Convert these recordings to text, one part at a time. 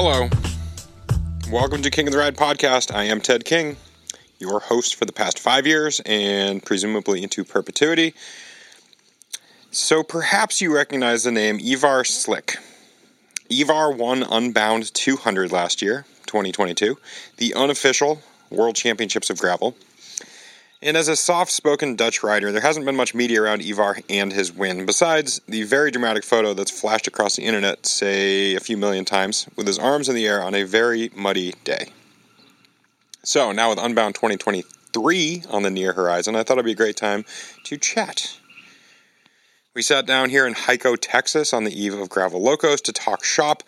Hello. Welcome to King of the Ride podcast. I am Ted King, your host for the past five years and presumably into perpetuity. So perhaps you recognize the name Ivar Slik. Ivar won Unbound 200 last year, 2022, the unofficial World Championships of Gravel. And as a soft spoken Dutch rider, there hasn't been much media around Ivar and his win, besides the very dramatic photo that's flashed across the internet, say a few million times, with his arms in the air on a very muddy day. So, now with Unbound 2023 on the near horizon, I thought it'd be a great time to chat. We sat down here in Hico, Texas on the eve of Gravel Locos to talk shop.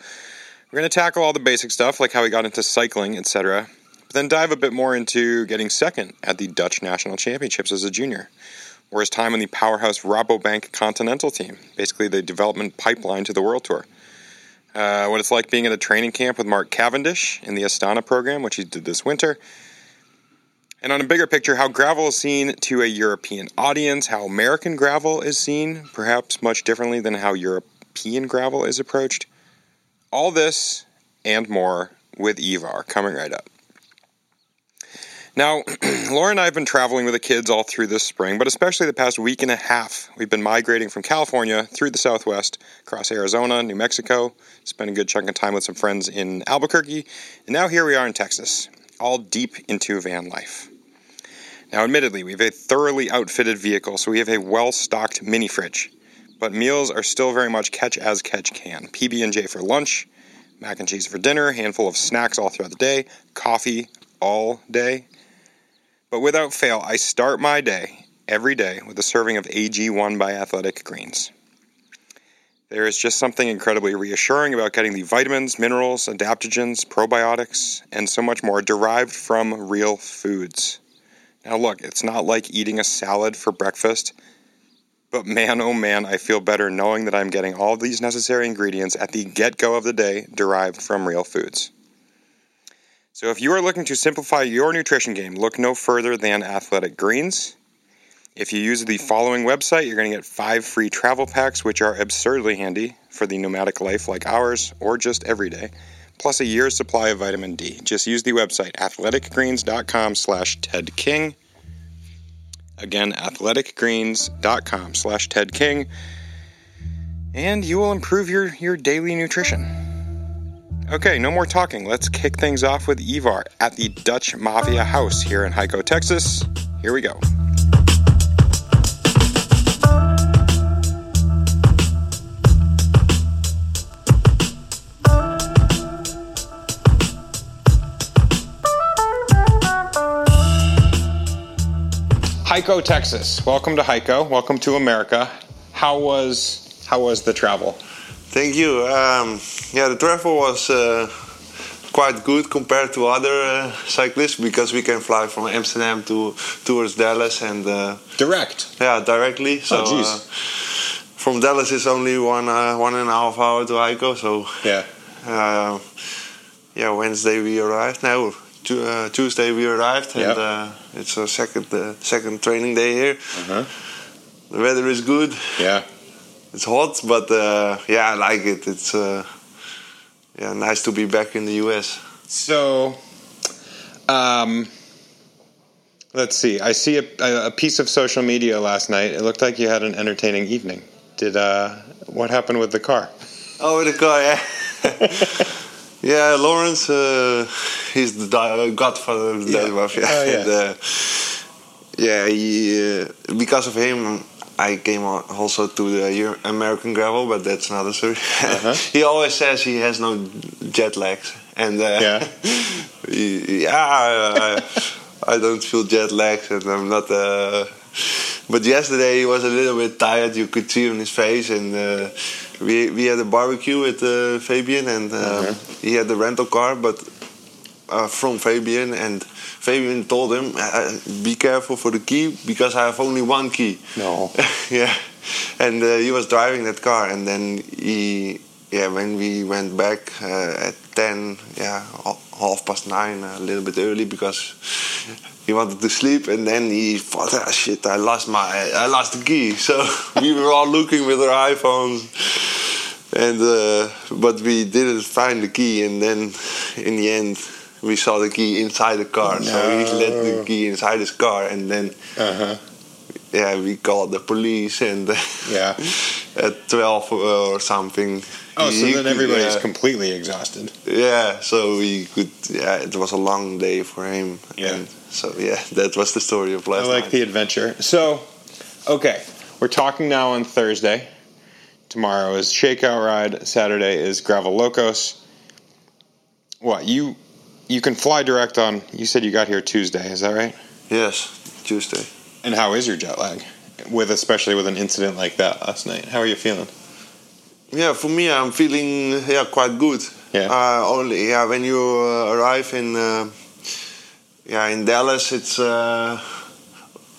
We're going to tackle all the basic stuff, like how he got into cycling, etc but then dive a bit more into getting second at the Dutch National Championships as a junior, or his time on the powerhouse Rabobank Continental team, basically the development pipeline to the World Tour. Uh, what it's like being at a training camp with Mark Cavendish in the Astana program, which he did this winter. And on a bigger picture, how gravel is seen to a European audience, how American gravel is seen, perhaps much differently than how European gravel is approached. All this and more with Ivar coming right up. Now, Laura and I have been traveling with the kids all through this spring, but especially the past week and a half. We've been migrating from California through the Southwest, across Arizona, New Mexico, spent a good chunk of time with some friends in Albuquerque, and now here we are in Texas, all deep into van life. Now, admittedly, we have a thoroughly outfitted vehicle, so we have a well stocked mini fridge, but meals are still very much catch as catch can. PB and J for lunch, mac and cheese for dinner, handful of snacks all throughout the day, coffee all day, but without fail, I start my day every day with a serving of AG1 by Athletic Greens. There is just something incredibly reassuring about getting the vitamins, minerals, adaptogens, probiotics, and so much more derived from real foods. Now, look, it's not like eating a salad for breakfast, but man, oh man, I feel better knowing that I'm getting all these necessary ingredients at the get go of the day derived from real foods. So, if you are looking to simplify your nutrition game, look no further than Athletic Greens. If you use the following website, you're going to get five free travel packs, which are absurdly handy for the nomadic life like ours or just every day, plus a year's supply of vitamin D. Just use the website athleticgreens.com slash tedking. Again, athleticgreens.com slash tedking. And you will improve your, your daily nutrition. Okay, no more talking. Let's kick things off with Ivar at the Dutch Mafia House here in Hico, Texas. Here we go. Hico, Texas. Welcome to Hico. Welcome to America. How was how was the travel? Thank you. Um, yeah, the travel was uh, quite good compared to other uh, cyclists because we can fly from Amsterdam to towards Dallas and uh, direct. Yeah, directly. So oh, uh, from Dallas is only one uh, one and a half hour to Hico. So yeah, uh, yeah. Wednesday we arrived. Now Tuesday we arrived, and yep. it's a second second training day here. -huh. The weather is good. Yeah it's hot, but uh, yeah, I like it. It's uh, yeah, nice to be back in the US. So, um, let's see. I see a, a, piece of social media last night. It looked like you had an entertaining evening. Did uh, what happened with the car? Oh, with the car, yeah. yeah, Laurens, uh, he's the godfather of the yeah. yeah. Oh, yeah. and, uh, yeah, he, uh, because of him, I came also to the American gravel, but that's another story. Uh-huh. he always says he has no jet lags, and uh, yeah, yeah, I, I, don't feel jet lags, and I'm not. Uh, but yesterday he was a little bit tired. You could see on his face, and uh, we we had a barbecue with uh, Fabian, and um, uh-huh. he had the rental car, but uh, from Fabian and Fabian told him, uh, "Be careful for the key because I have only one key." No. yeah, and uh, he was driving that car, and then he, yeah, when we went back uh, at ten, yeah, half past nine, a little bit early because he wanted to sleep, and then he thought, "Ah, shit, I lost my, I lost the key." So we were all looking with our iPhones and uh, but we didn't find the key, and then in the end we saw the key inside the car. So he let the key inside his car, and then Uh huh. yeah, we called the police, and Yeah. at twelve or something. Oh, so he then everybody's uh, completely exhausted. yeah, so we could. Yeah, it was a long day for him. Yeah. And so yeah, that was the story of last. I like night. the adventure. So, okay, we're talking now on Thursday. Tomorrow is Shakeout Ride. Saturday is Gravel Locos. What you you can fly direct on? You said you got here Tuesday. Is that right? yes, Tuesday. And how is your jet lag? With especially with an incident like that last night. How are you feeling? Yeah, for me, I'm feeling yeah quite good. Yeah. Uh, only yeah, when you uh, arrive in uh, yeah in Dallas, it's uh,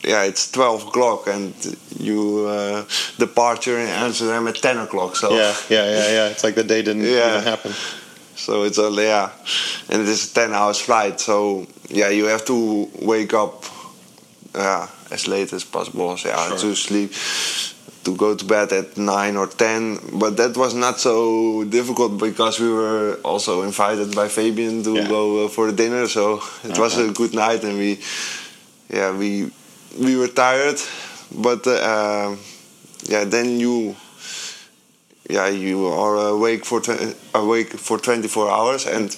yeah it's twelve o'clock, and you uh, departure in Amsterdam at ten o'clock. So Yeah, yeah, yeah, yeah. It's like the day didn't Yeah. even happen. So it's only yeah, and it is a ten hours flight. So yeah, you have to wake up yeah as late as possible. So, yeah, Sure. to sleep. To go to bed at nine or ten, but that was not so difficult because we were also invited by Fabian to Yeah. go uh, for the dinner. So it was Uh-huh. a good night, and we, yeah, we we were tired, but uh, yeah, then you, yeah, you are awake for tw- awake for twenty four hours, and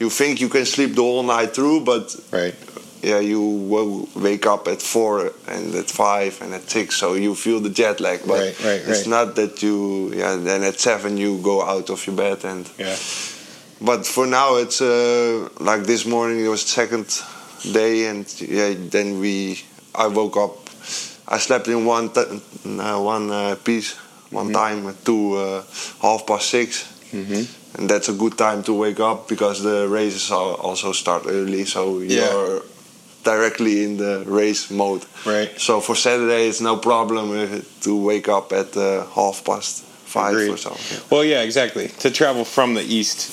you think you can sleep the whole night through, but Right. yeah, you wo- wake up at four and at five and at six, so you feel the jet lag. But Right, right, it's not that you, yeah. Then at seven you go out of your bed and. Yeah. But for now, it's uh, like this morning. It was second day, and yeah, then we. I woke up. I slept in one t- uh, one uh, piece, one Mhm. time at two uh, half past six, Mm-hmm. and that's a good time to wake up because the races al- also start early, so Yeah. you're directly in the race mode. Right. So for Saturday, it's no problem uh, to wake up at uh, half past five Agreed. or something. Well, yeah, exactly. To travel from the east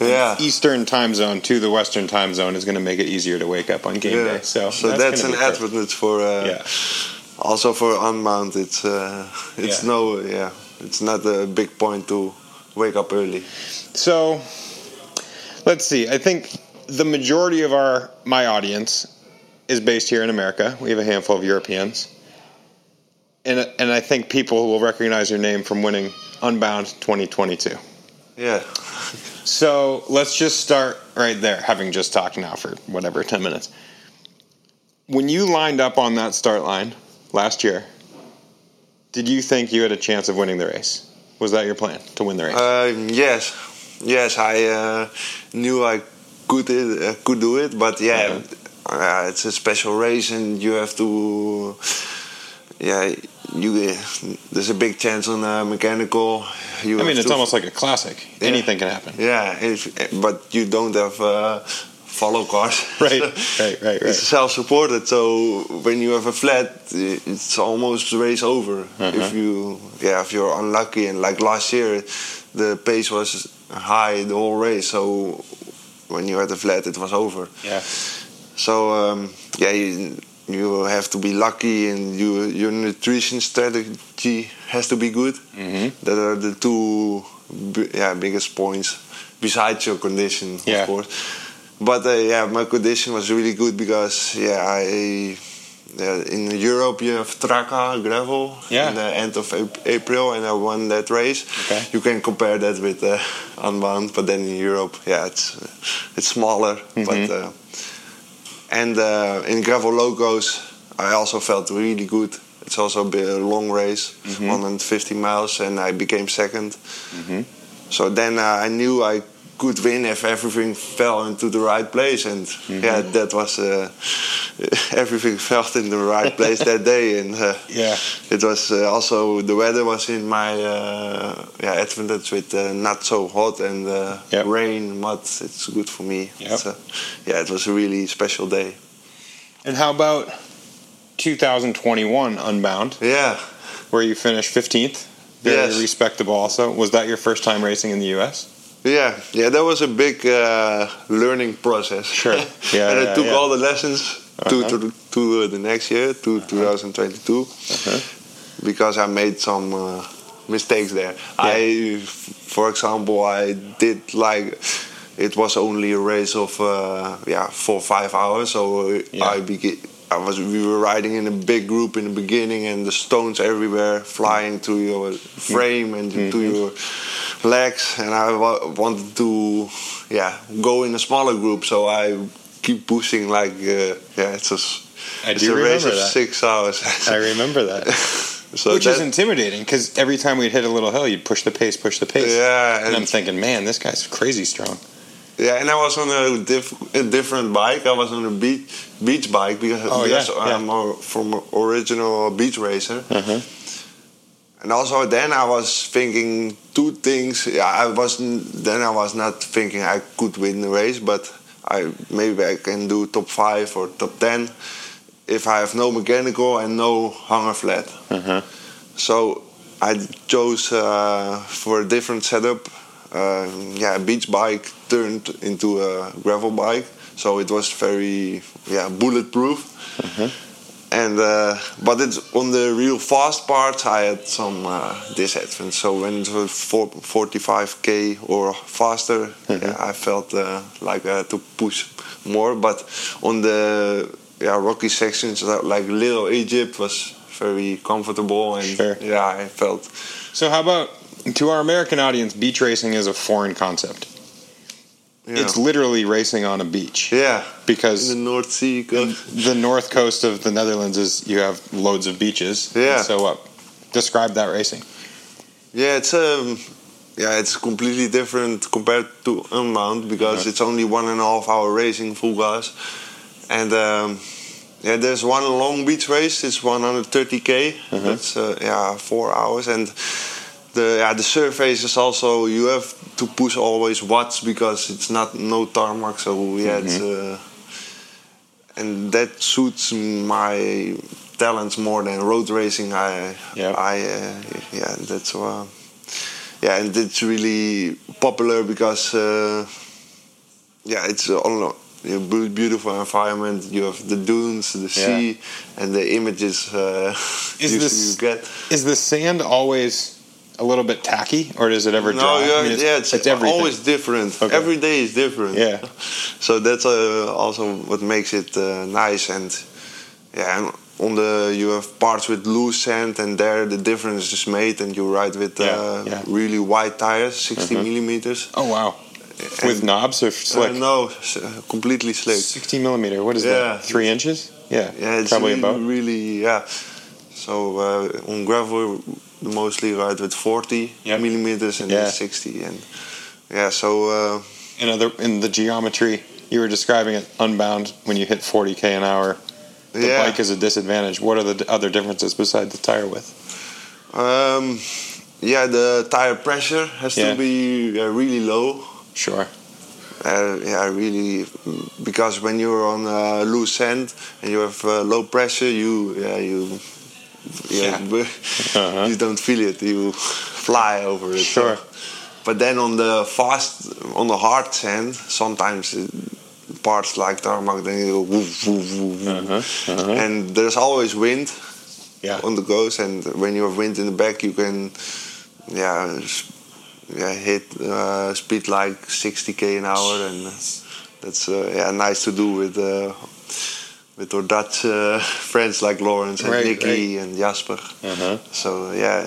Yeah. eastern time zone to the western time zone is going to make it easier to wake up on game day. So, so that's, gonna an advantage for uh, Yeah. Also for Unbound. It's uh, it's Yeah. no yeah, it's not a big point to wake up early. So, let's see. I think the majority of our my audience is based here in America. We have a handful of Europeans, and and I think people will recognize your name from winning Unbound 2022. Yeah, So let's just start right there, having just talked now for whatever, 10 minutes. When you lined up on that start line last year, did you think you had a chance of winning the race? Was that your plan to win the race? uh, yes, yes. I uh, knew I could it, uh, could do it, but yeah, uh, it's a special race, and you have to. Yeah, you. There's a big chance on mechanical. You I mean, it's to- almost like a classic. Yeah. Anything can happen. Yeah, if, but you don't have uh, follow cars. Right, right, right, right. It's self-supported, so when you have a flat, it's almost race over. Uh-huh. If you, yeah, if you're unlucky, and like last year, the pace was high the whole race. So when you had a flat, it was over. Yeah. So um, yeah, you, you have to be lucky, and you, your nutrition strategy has to be good. hmm That are the two yeah biggest points besides your condition, Yeah. of course. But uh, yeah, my condition was really good because yeah, I yeah, in Europe you have Traka gravel Yeah. in the end of April, and I won that race. Okay. You can compare that with uh, Unbound, but then in Europe, yeah, it's it's smaller, Mhm. but. Uh, and uh, in Gravel Locos, I also felt really good. It's also a, bit, a long race, Mhm. 150 miles, and I became 2nd Mhm. So then uh, I knew I could win if everything fell into the right place, and Mm-hmm. yeah, that was uh, everything fell in the right place that day, and uh, Yeah. it was uh, also the weather was in my uh, yeah advantage with uh, not so hot and uh, Yep. rain, mud. It's good for me. Yep. Uh, yeah, it was a really special day. And how about 2021 Unbound, Yeah. where you finished 15th? Very Yes. respectable also. Was that your first time racing in the U.S.? Yeah, yeah, that was a big uh, learning process. Sure. Yeah, and I took yeah. all the lessons to Uh-huh. to, to uh, the next year, to 2022, Uh-huh. because I made some uh, mistakes there. I, for example, I did like it was only a race of uh, yeah four five hours, so Yeah. I begin. I was we were riding in a big group in the beginning, and the stones everywhere flying to your frame and to your legs, and I wanted to yeah go in a smaller group, so I keep pushing like uh, yeah it's a I it's a race of that. six hours. I remember that. so Which is intimidating because every time we'd hit a little hill, you'd push the pace, push the pace. Yeah, And, I'm thinking, man, this guy's crazy strong. Yeah, and I was on a, diff- a different bike. I was on a beach beach bike because, Oh, yeah, because yeah. I'm from original beach racer. Uh-huh. And also then I was thinking two things. Yeah, I wasn't then I was not thinking I could win the race, but I maybe I can do top five or top ten if I have no mechanical and no hanger flat. Uh-huh. So I chose uh, for a different setup. Uh, yeah, a beach bike turned into a gravel bike, so it was very yeah bulletproof. And uh, but it's on the real fast parts I had some uh, disadvantage. So when it was four, 45k or faster, yeah, I felt uh, like I had to push more. But on the yeah rocky sections uh, like Little Egypt was very comfortable and Sure. yeah I felt So, how about to our American audience, beach racing is a foreign concept. yeah. It's literally racing on a beach yeah because in the North Sea. the north coast of the Netherlands is you have loads of beaches. Yeah. So, what? Describe that racing. Yeah, it's um, yeah, it's completely different compared to Unbound because it's only one and a half hour racing full gas, and um, yeah, there's one long beach race. It's 130k. Uh-huh. That's uh, yeah, four hours, and the yeah the surface is also you have to push always watts because it's not no tarmac. So yeah, it's Mm-hmm. uh, and that suits my talents more than road racing. I Yeah. I uh, yeah that's uh, yeah and it's really popular because uh, yeah it's all a beau- beautiful environment. You have the dunes, the sea, and the images uh, Is this- you get. Is the sand always a little bit tacky, or does it ever No, dry? yeah, I mean, it's, yeah, it's, everything. always different. Okay. Every day is different. Yeah. So that's uh, also what makes it uh, nice and yeah. And on the you have parts with loose sand, and there the difference is made, and you ride with uh, Yeah, yeah. really wide tires, 60 Mhm. millimeters. Oh wow! With knobs or slick? Uh, no, uh, completely slick. 60 millimeter. What is Yeah. that? Three inches? Yeah. Yeah, it's probably really, about. really yeah. So uh, on gravel, mostly ride with 40 Yep. millimeters and Yeah. 60, and yeah. So. Uh, In other in the geometry, you were describing it unbound when you hit 40k an hour. The yeah. bike is a disadvantage. What are the other differences besides the tire width? Um, yeah, the tire pressure has Yeah. to be uh, really low. Sure. Uh, yeah, really, because when you're on uh, loose sand and you have uh, low pressure, you yeah you yeah, Uh-huh. you don't feel it. You fly over it. Sure. But then on the fast, on the hard sand, sometimes it, parts like tarmac, then you go woof, woof, woof, woof. Uh-huh, uh-huh. and there's always wind Yeah. on the coast. and when you have wind in the back, you can, yeah, yeah, hit uh, speed like 60k an hour, and that's uh, yeah nice to do with uh, with our Dutch uh, friends like Laurens and Right, Nicky and Jasper. Uh-huh. So yeah,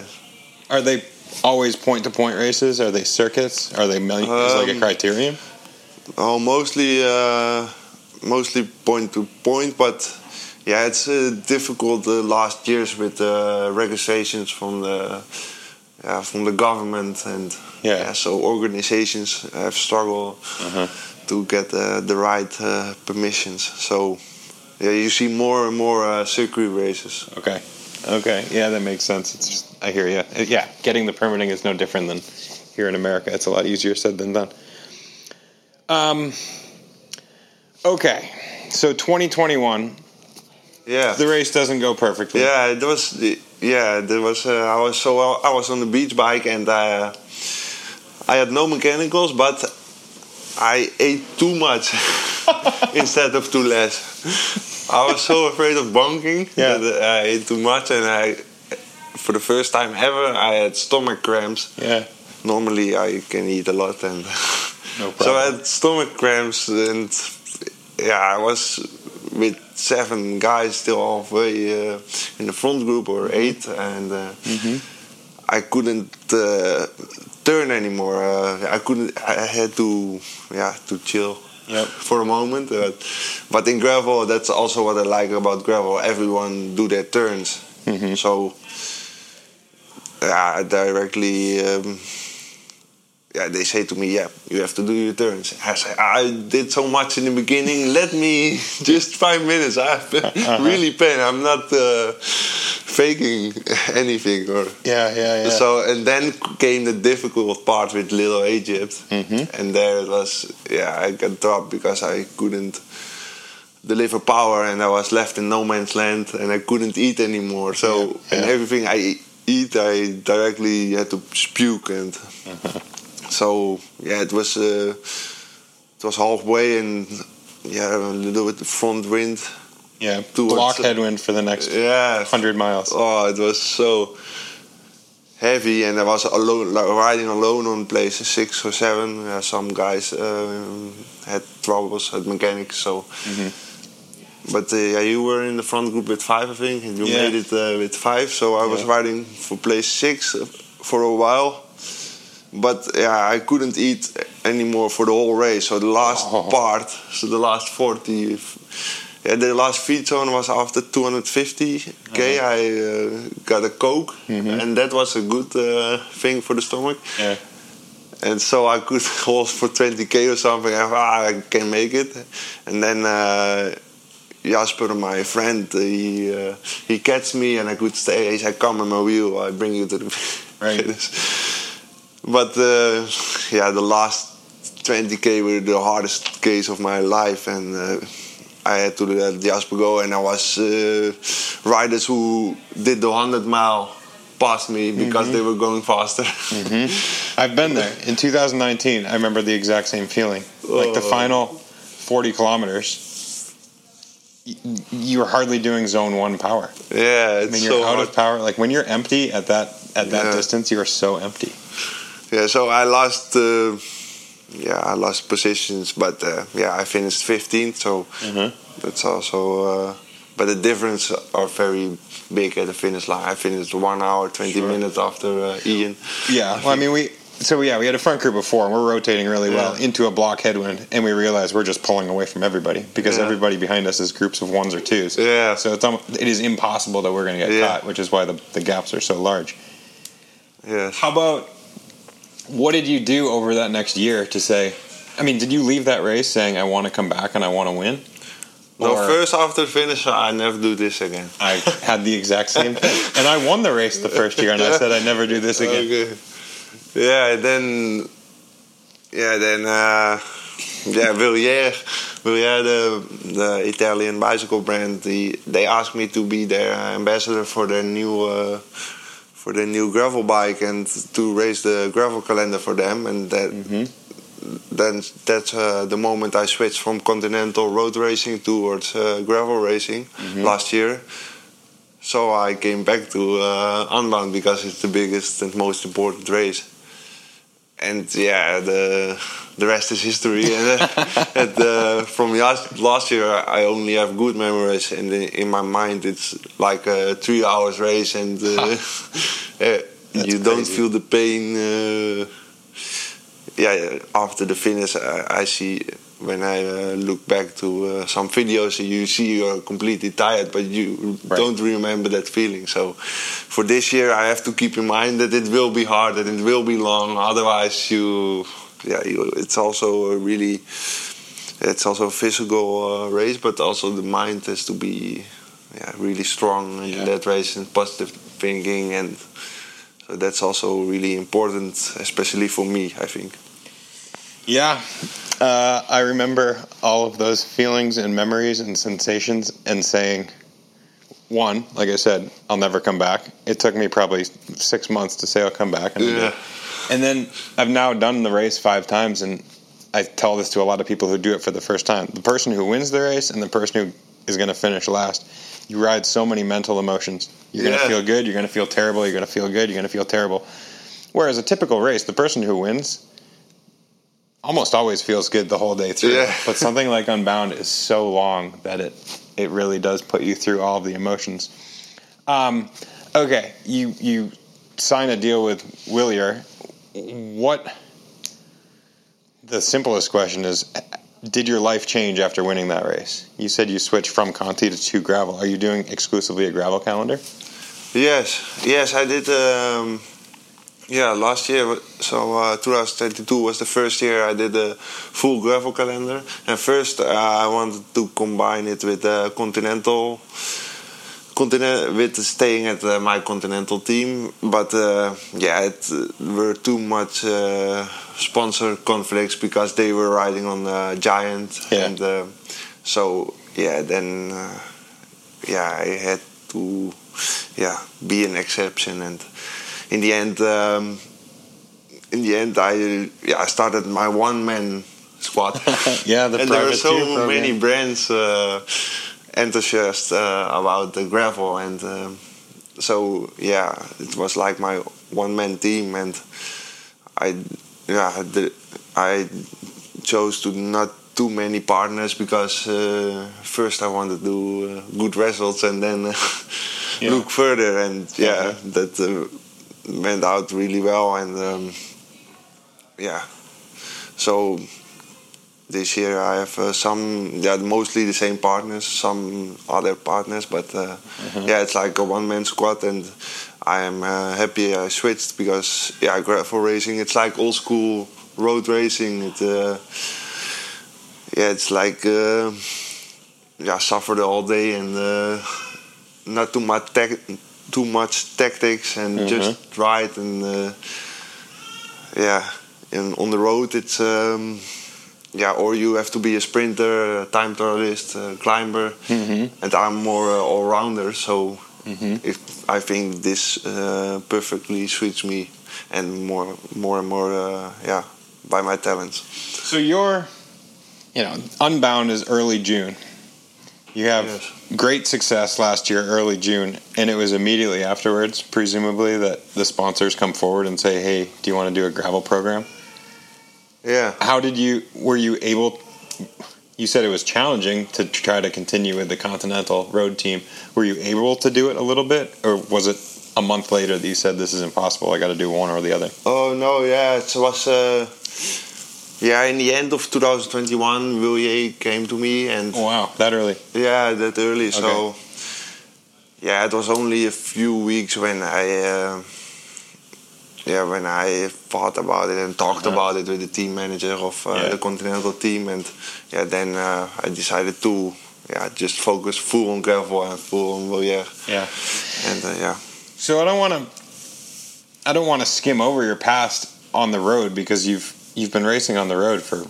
Are they always point to point races? Are they circuits? Are they million? is like a Um, criterium? oh, mostly uh, mostly point to point, but. Yeah, it's uh, difficult the last years with the regulations from the yeah, from the government and Yeah. yeah, so organizations have struggled Uh-huh. to get uh, the right uh, permissions. So yeah, you see more and more uh, circuit races. Okay. Okay. Yeah, that makes sense. It's just, I hear you. Yeah, getting the permitting is no different than here in America. It's a lot easier said than done. Um. Okay. So 2021, Yeah, the race doesn't go perfectly. yeah, there was yeah, there was. Uh, I was so I was on the beach bike and uh, I had no mechanicals, but I ate too much instead of too less. I was so afraid of bonking Yeah. that I ate too much, and I for the first time ever, I had stomach cramps. Yeah. Normally, I can eat a lot, and No so I had stomach cramps, and yeah, I was with seven guys still halfway uh, in the front group or eight, and uh, I couldn't uh, turn anymore. Uh, I couldn't. I had to, yeah, to chill Yep. for a moment. Uh, but in gravel, that's also what I like about gravel. Everyone do their turns, so yeah, I directly. Um, they say to me, "Yeah, you have to do your turns." I say, "I did so much in the beginning. Let me just five minutes. I have really pain. I'm not uh, faking anything." Or Yeah, yeah, yeah. so, and then came the difficult part with Little Egypt, and there it was. Yeah, I got dropped because I couldn't deliver power, and I was left in no man's land, and I couldn't eat anymore. So, Yeah, and everything I eat, I directly had to puke, and so yeah, it was uh, it was halfway, and yeah, a little bit front wind. yeah. towards- Block headwind for the next Yeah, 100 miles. Oh, it was so heavy, and I was alone, like, riding alone on place six or seven. Uh, some guys um had troubles, had mechanics. So, but uh, yeah, you were in the front group with five, I think, and you Yeah. made it uh, with five. So I was Yeah. riding for place six for a while. But yeah, I couldn't eat anymore for the whole race. So the last Oh. part, so the last forty, yeah, the last feed zone was after 250k. I uh, got a coke, and that was a good uh, thing for the stomach. Yeah. And so I could hold for 20k or something. I, ah, I can make it. And then uh, Jasper, my friend, he uh, he catch me, and I could stay. He said, "Come on my wheel. I bring you to the Right. Finish." But uh, yeah, the last 20k were the hardest case of my life, and uh, I had to let Jasper go. And I was uh, riders who did the 100 mile past me because they were going faster. I've been there. In 2019, I remember the exact same feeling. Like the Oh. final 40 kilometers, you were hardly doing zone one power. yeah, I mean, you're so out hard. of power. Like when you're empty at that at that Yeah. distance, you are so empty. Yeah, so I lost. Uh, yeah, I lost positions, but uh, yeah, I finished 15th. So Mhm. that's also. Uh, but the difference are very big at the finish line. I finished one hour 20 Sure. minutes after uh, Ian. Yeah. Well, I mean, we. So yeah, we had a front group before, and we're rotating really well into a block headwind, and we realized we're just pulling away from everybody because Yeah. everybody behind us is groups of ones or twos. Yeah. So it's almost, it is impossible that we're going to get Yeah. caught, which is why the, the gaps are so large. Yes. How about what did you do over that next year to say? I mean, did you leave that race saying I want to come back and I want to win? No, Or- first after finish, I never do this again. I had the exact same thing, and I won the race the first year, and I said I never do this again. Okay. Yeah, then. Yeah, then. Uh, yeah, Wilier, Wilier, the, the Italian bicycle brand, the, they asked me to be their ambassador for their new. Uh, for the new gravel bike and to race the gravel calendar for them, and that then that's uh, the moment I switched from continental road racing towards uh, gravel racing last year. So I came back to uh, Unbound because it's the biggest and most important race. And yeah, the the rest is history. and uh, and, uh, from last, last year, I only have good memories, and in, my mind, it's like a three hours race, and uh, uh, you don't crazy. feel the pain. Uh, yeah, after the finish, I, I see when I uh, look back to uh, some videos, you see you're completely tired, but you Right. don't remember that feeling. So, for this year, I have to keep in mind that it will be hard, that it will be long. Otherwise, you, yeah, you, it's also a really, it's also a physical uh, race, but also the mind has to be, yeah, really strong in Yeah. that race and positive thinking and. So that's also really important, especially for me, I think. Yeah, uh, I remember all of those feelings and memories and sensations, and saying, one, like I said, I'll never come back. It took me probably six months to say I'll come back, and. Yeah. and then I've now done the race five times, and I tell this to a lot of people who do it for the first time. The person who wins the race and the person who is going to finish last. You ride so many mental emotions. You're going to feel good. You're going to feel terrible. You're going to feel good. You're going to feel terrible. Whereas a typical race, the person who wins almost always feels good the whole day through. Yeah. But something like Unbound is so long that it it really does put you through all of the emotions. Um, okay, you you sign a deal with Wilier. What? The simplest question is: Did your life change after winning that race? You said you switched from Conti to two gravel. Are you doing exclusively a gravel calendar? Yes, yes, I did. Um, yeah, last year, so uh, 2022 was the first year I did a full gravel calendar. And first, uh, I wanted to combine it with uh, continental, continent with staying at uh, my continental team. But uh, yeah, it uh, were too much uh, sponsor conflicts because they were riding on uh, Giant, Yeah. and uh, so yeah, then uh, yeah, I had to yeah be an exception and in the end um, in the end I yeah I started my one man squad Yeah, the and there were so program. many brands uh, enthusiasts uh, about the gravel and um, so yeah it was like my one man team and I yeah the, I chose to not too many partners because uh, first I wanted to do uh, good results and then uh, Yeah. look further and yeah Okay. that uh, went out really well and um, yeah. So this year I have uh, some yeah mostly the same partners some other partners but uh, yeah it's like a one man squad and I am uh, happy I switched because yeah gravel racing it's like old school road racing. It uh, yeah it's like uh, yeah suffer the whole day and uh, not too much tech too much tactics and just ride and uh, yeah and on the road it's um, yeah or you have to be a sprinter a time trialist a climber and i'm more uh, all-rounder so if i think this uh, perfectly suits me and more more and more uh, yeah by my talents. So you're, you know, Unbound is early June. You have Yes. great success last year, early June, and it was immediately afterwards, presumably, that the sponsors come forward and say, "Hey, do you want to do a gravel program?" yeah How did you? Were you able? You said it was challenging to try to continue with the Continental Road team. Were you able to do it a little bit, or was it a month later that you said this is impossible? I got to do one or the other. Oh no, yeah, it was. Uh, yeah, in the end of 2021, Wilier came to me, and Wow, that early. yeah, that early. So yeah, it was only a few weeks when I, uh, yeah, when I thought about it and talked Yeah. about it with the team manager of uh, Yeah. the Continental team, and yeah, then uh, I decided to yeah just focus full on gravel and full on Wilier, Yeah. and uh, yeah. So I don't want to. I don't want to skim over your past on the road because you've you've been racing on the road for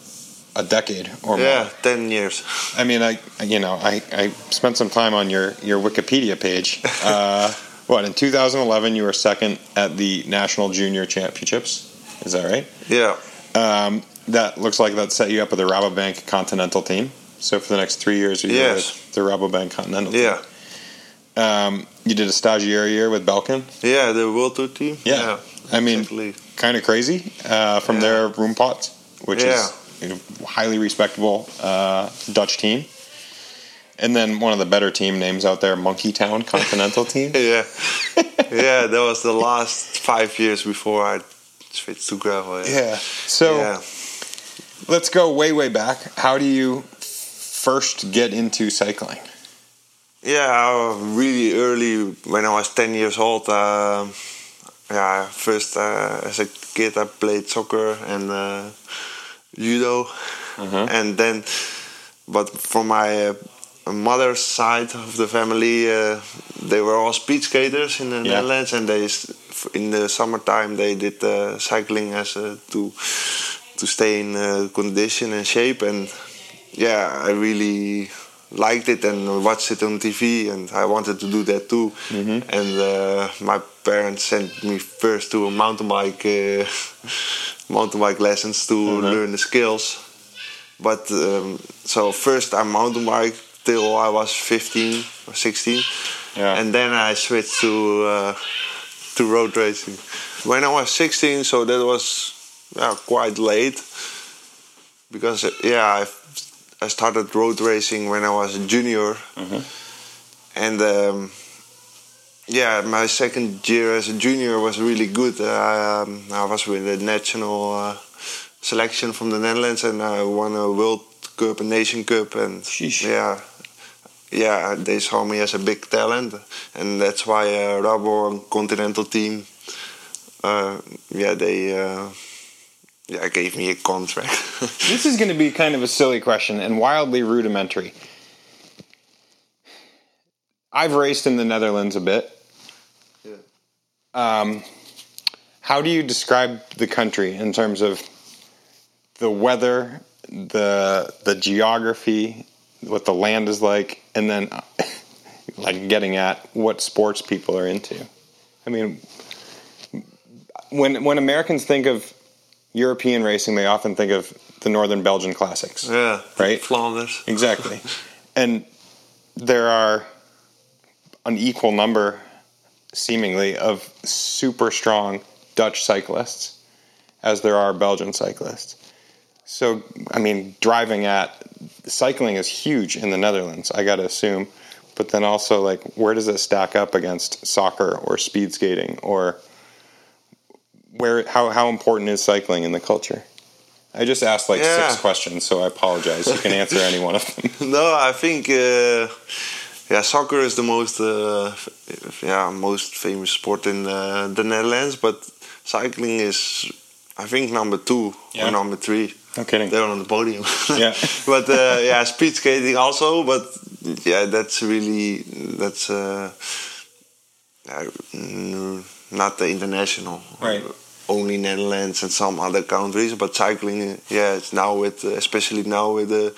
a decade or more. Yeah, ten years. I mean, I you know I, I spent some time on your your Wikipedia page. Uh, what in 2011 you were second at the National Junior Championships. Is that right? Yeah, Um, that looks like that set you up with the Rabobank Continental team. So for the next three years, you were Yes. with the Rabobank Continental yeah, team. Um, you did a stagiaire year with Belkin. yeah. The World Tour team. Yeah. I mean, exactly. Kind of crazy uh, from Yeah. their Rompoot, which Yeah. is know, highly respectable uh, Dutch team. And then one of the better team names out there, Monkey Town Continental Team. yeah, yeah. That was the last five years before I switched to gravel. Yeah. Yeah. So let's go way, way back. How do you first get into cycling? Yeah, really early when I was ten years old. Uh, yeah, first uh, as a kid I played soccer and uh, judo, Uh-huh. and then, but from my uh, mother's side of the family, uh, they were all speed skaters in the Yeah. Netherlands, and they in the summertime they did uh, cycling as to to stay in uh, condition and shape, and yeah, I really liked it and watched it on TV, and I wanted to do that too. And uh, my parents sent me first to a mountain bike uh, mountain bike lessons to learn the skills. But um, so first I mountain bike till I was 15 or 16. Yeah. And then I switched to uh, to road racing. When I was 16, so that was yeah, quite late. Because uh, yeah, I, I started road racing when I was a junior. And um, yeah, my second year as a junior was really good. Uh, um, I was with the national uh, selection from the Netherlands, and I won a World Cup, a Nation Cup, and Sheesh. yeah, yeah, they saw me as a big talent, and that's why uh, Rabo Continental team, uh, yeah, they. Yeah, gave me a contract. This is going to be kind of a silly question and wildly rudimentary. I've raced in the Netherlands a bit. Yeah. Um, how do you describe the country in terms of the weather, the the geography, what the land is like, and then like getting at what sports people are into? I mean, when when Americans think of European racing, they often think of the Northern Belgian classics. yeah, Right. Flanders. Exactly. and there are an equal number, seemingly, of super strong Dutch cyclists as there are Belgian cyclists. So, I mean, driving at cycling is huge in the Netherlands, I got to assume. But then also, like, where does it stack up against soccer or speed skating or where? How how important is cycling in the culture? I just asked like Yeah. six questions, so I apologize. You can answer any one of them. No, I think uh, yeah, soccer is the most uh, f- yeah most famous sport in uh, the Netherlands, but cycling is I think number two Yeah. or number three. No kidding. They're on the podium. Yeah. but uh, yeah, speed skating also. But yeah, that's really that's uh, not the international. Right. Only Netherlands and some other countries, but cycling, uh, yeah, it's now with uh, especially now with the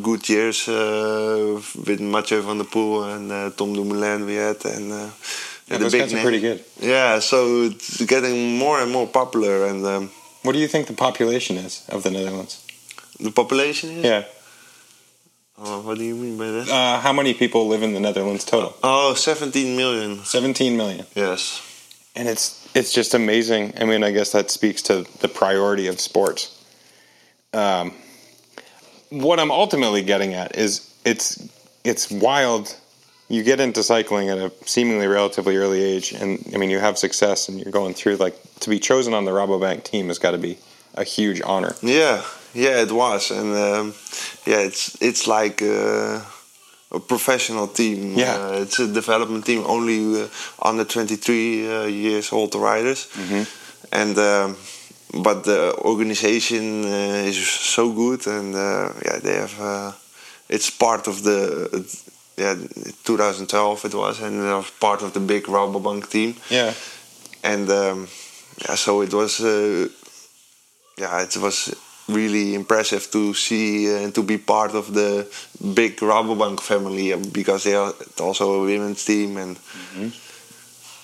good years uh, with Mathieu van der Poel and uh, Tom Dumoulin we had, and uh, Yeah, the those big guys are pretty good. Yeah, so it's getting more and more popular, and um, What do you think the population is of the Netherlands? the population is. Yeah. Oh, what do you mean by that? Uh, how many people live in the Netherlands total? Oh, 17 million. 17 million. Yes. And it's it's just amazing. I mean, I guess that speaks to the priority of sports. Um, what I'm ultimately getting at is it's it's wild. You get into cycling at a seemingly relatively early age, and I mean, you have success, and you're going through like to be chosen on the Rabobank team has got to be a huge honor. Yeah, yeah, it was, and um, yeah, it's it's like uh, a professional team. Yeah. uh, it's a development team, only uh, under twenty three uh, years old riders, and um, but the organization uh, is so good, and uh, yeah, they have. Uh, it's part of the. yeah, 2012 it was, and part of the big Rabobank team Yeah. and um, yeah, so it was uh, yeah, it was really impressive to see and to be part of the big Rabobank family uh, because they are also a women's team and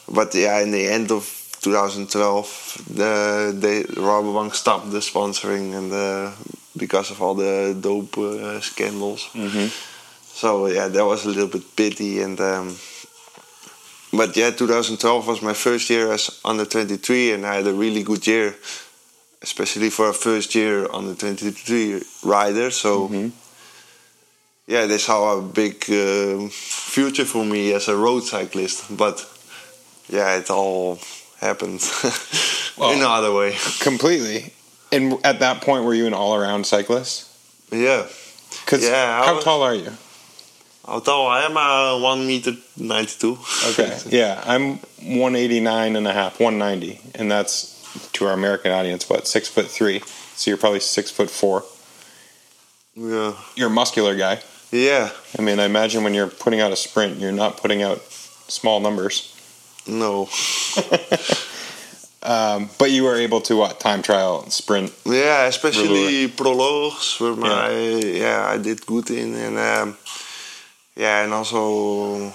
but yeah, in the end of 2012, the the Rabobank stopped the sponsoring and uh, because of all the dope uh, scandals. So yeah, that was a little bit pity and. Um, but yeah, 2012 was my first year as under 23, and I had a really good year, especially for a first year on the 23 rider. So yeah, they saw a big um future for me as a road cyclist. But yeah, it all happened in another way. Completely. And at that point, were you an all-around cyclist? Yeah. Because Yeah, how was- tall are you? How tall I am? Uh, one meter 92. Okay. yeah, I'm 189 and a half, 190, and that's to our American audience, what six foot three. So you're probably six foot four. yeah. You're a muscular guy. Yeah. I mean, I imagine when you're putting out a sprint, you're not putting out small numbers. No. Um, but you were able to what time trial and sprint? Yeah, especially prologues were my yeah. I did good in and um, yeah, and also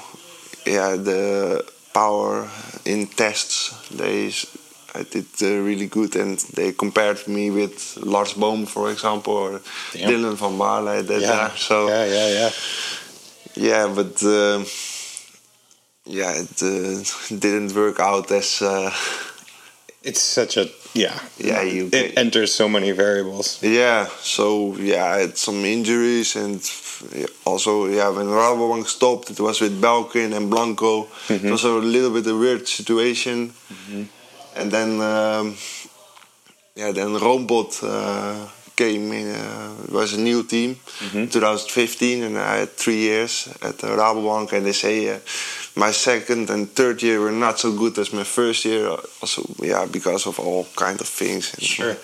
yeah the power in tests. They I did uh, really good, and they compared me with Lars Boom, for example, or Damn. Dylan van Baarle at that time. So yeah, yeah, yeah. yeah, but uh, yeah, it uh, didn't work out as. Uh, It's such a yeah. Yeah, you It enters so many variables. Yeah, so yeah, I had some injuries and also yeah, when Rabobank stopped, it was with Belkin and Blanco. It was a little bit a weird situation, and then um, yeah, then Roompot uh, came in. Uh, it was a new team, 2015, and I had three years at the Rabobank, and they say. Uh, my second and third year were not so good as my first year. Also, yeah, because of all kind of things. And, Sure.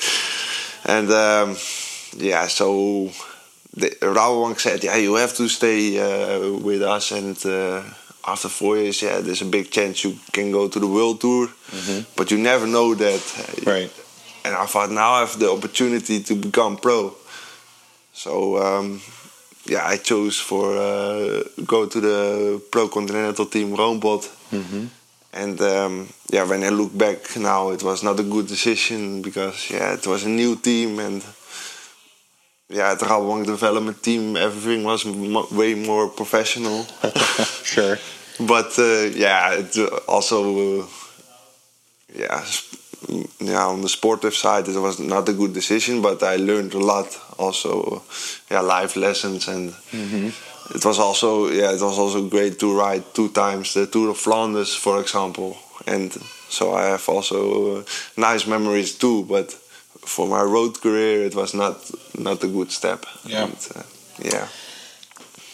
and um, yeah, so the Rabobank said, yeah, you have to stay uh, with us. And uh, after four years, yeah, there's a big chance you can go to the world tour, but you never know that. Right. And I thought now I have the opportunity to become pro. So um, yeah, I chose for uh, go to the pro continental team Roompot. And um, yeah, when I look back now, it was not a good decision because yeah, it was a new team and yeah, at Rabobank development team, everything was mo way more professional. Sure. But uh, yeah, it uh, also uh, yeah, yeah, on the sportive side, it was not a good decision, but I learned a lot. Also, yeah, life lessons, and it was also yeah, it was also great to ride two times the Tour of Flanders, for example, and so I have also uh, nice memories too. But for my road career, it was not not a good step. Yeah. And, uh, yeah.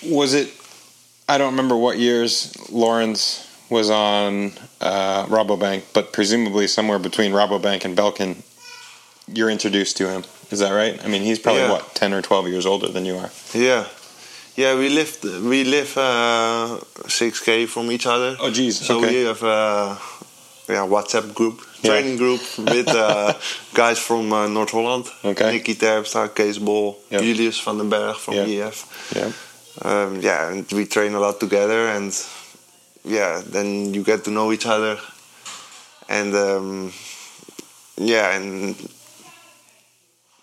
Was it? I don't remember what years Laurens was on uh, Rabobank, but presumably somewhere between Rabobank and Belkin, you're introduced to him. Is that right? I mean, he's probably Yeah. what ten or twelve years older than you are. Yeah, yeah. We live we live uh, six k from each other. Oh, geez. So okay. we have a yeah WhatsApp group, Yeah. training group with uh, guys from uh, North Holland. Okay. Niki Terpstra, Kees Bol, Yep. Julius van den Berg from Yeah. EF. Yeah. Um, yeah, and we train a lot together, and yeah, then you get to know each other, and um, yeah, in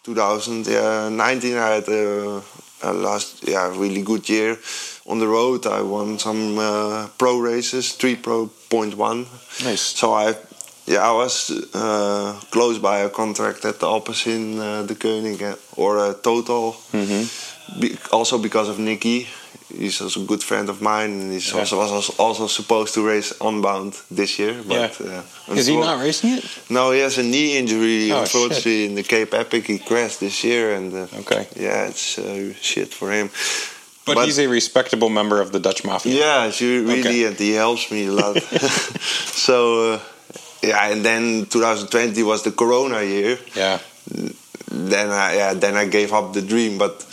2019 I had a, a last yeah really good year on the road. I won some uh, pro races, three pro point one. Nice. So I yeah I was uh, close by a contract at the Alpecin, uh, the Koenig, uh, or a Total. Be- also because of Niki. He's also a good friend of mine, and he's Yeah. also was also, also supposed to race Unbound this year. But Yeah. uh, Is he not racing it? no, he has a knee injury. Oh, unfortunately, in the Cape Epic, he crashed this year, and uh, Okay. yeah, it's uh, shit for him. But, But- he's a respectable member of the Dutch Mafia. Yeah, she really, Okay. and he helps me a lot. so, uh, yeah, and then 2020 was the Corona year. Yeah. Then I, yeah, then I gave up the dream, but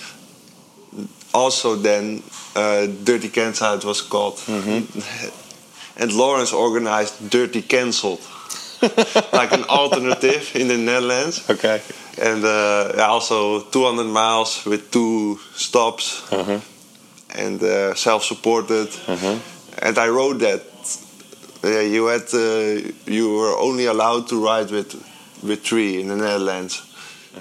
also then uh, Dirty Kanza it was called, and Laurens organized Dirty Cancelled, like an alternative in the Netherlands. Okay. and uh, also 200 miles with two stops Uh-huh. and uh, self-supported Uh-huh. and i wrote that yeah, you had uh, you were only allowed to ride with with three in the netherlands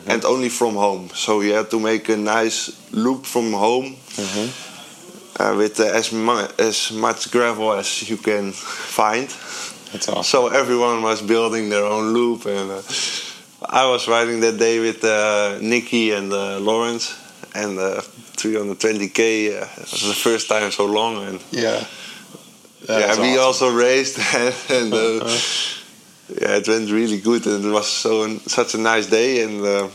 and only from home so you had to make a nice loop from home uh, with as, mu- as much gravel as you can find That's awesome. so everyone was building their own loop, and uh, I was riding that day with uh, Niki and uh, Laurens, and uh, 320k. Uh, was the first time so long, and Yeah. That yeah, we awesome. also raced, and uh, yeah, it went really good, and it was so such a nice day. And uh,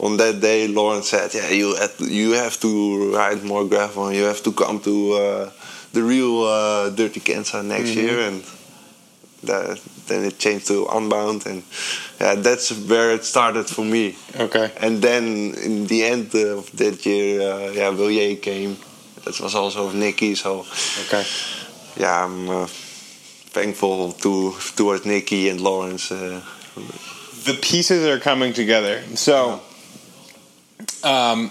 on that day, Lauren said, "Yeah, you to, you have to ride more gravel, you have to come to uh, the real uh, Dirty Kanza next Mm-hmm. year." And that, then it changed to Unbound, and yeah, that's where it started for me. Okay. And then in the end of that year, uh, yeah, Wilier came. That was also of Niki, so Okay. yeah, I'm uh, thankful to towards Niki and Laurens. Uh, the pieces are coming together. So, um,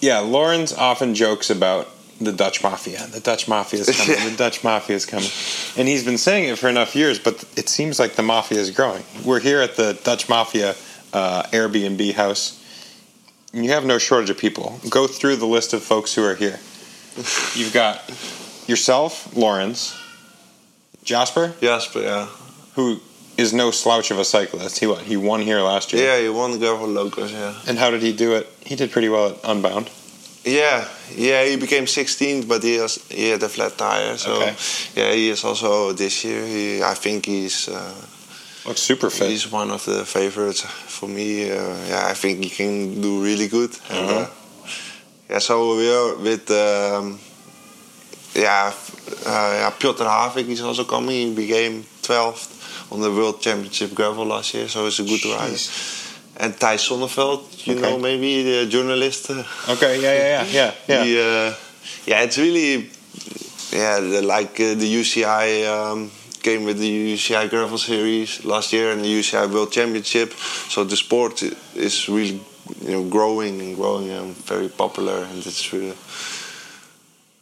yeah, Laurens often jokes about the Dutch mafia. The Dutch mafia is coming. The Dutch mafia is coming, and he's been saying it for enough years. But it seems like the mafia is growing. We're here at the Dutch mafia uh, Airbnb house. And you have no shortage of people. Go through the list of folks who are here. you've got yourself, Laurens, Jasper, Jasper, yeah. who is no slouch of a cyclist. He what? He won here last year. Yeah, he won the Gravel Locos, yeah. And how did he do it? He did pretty well at Unbound. Yeah, yeah, he became 16th, but he has he had a flat tire. So Okay. yeah, he is also this year. He, I think he's uh, Looks super fit. he's one of the favorites for me. Uh, yeah, I think he can do really good. And, Uh-huh. uh, yeah, so we're with um, yeah, uh, yeah, Piotr Havik. He's also coming. He became 12th on the World Championship gravel last year, so he's a good rider. And Thijs Sonneveld, you Okay. know, maybe the journalist. uh, Okay, yeah, yeah, yeah, yeah, yeah. the, uh, yeah, it's really yeah, the, like uh, the UCI um, came with the UCI Gravel Series last year and the UCI World Championship. So the sport is really you know growing and growing and very popular, and it's really,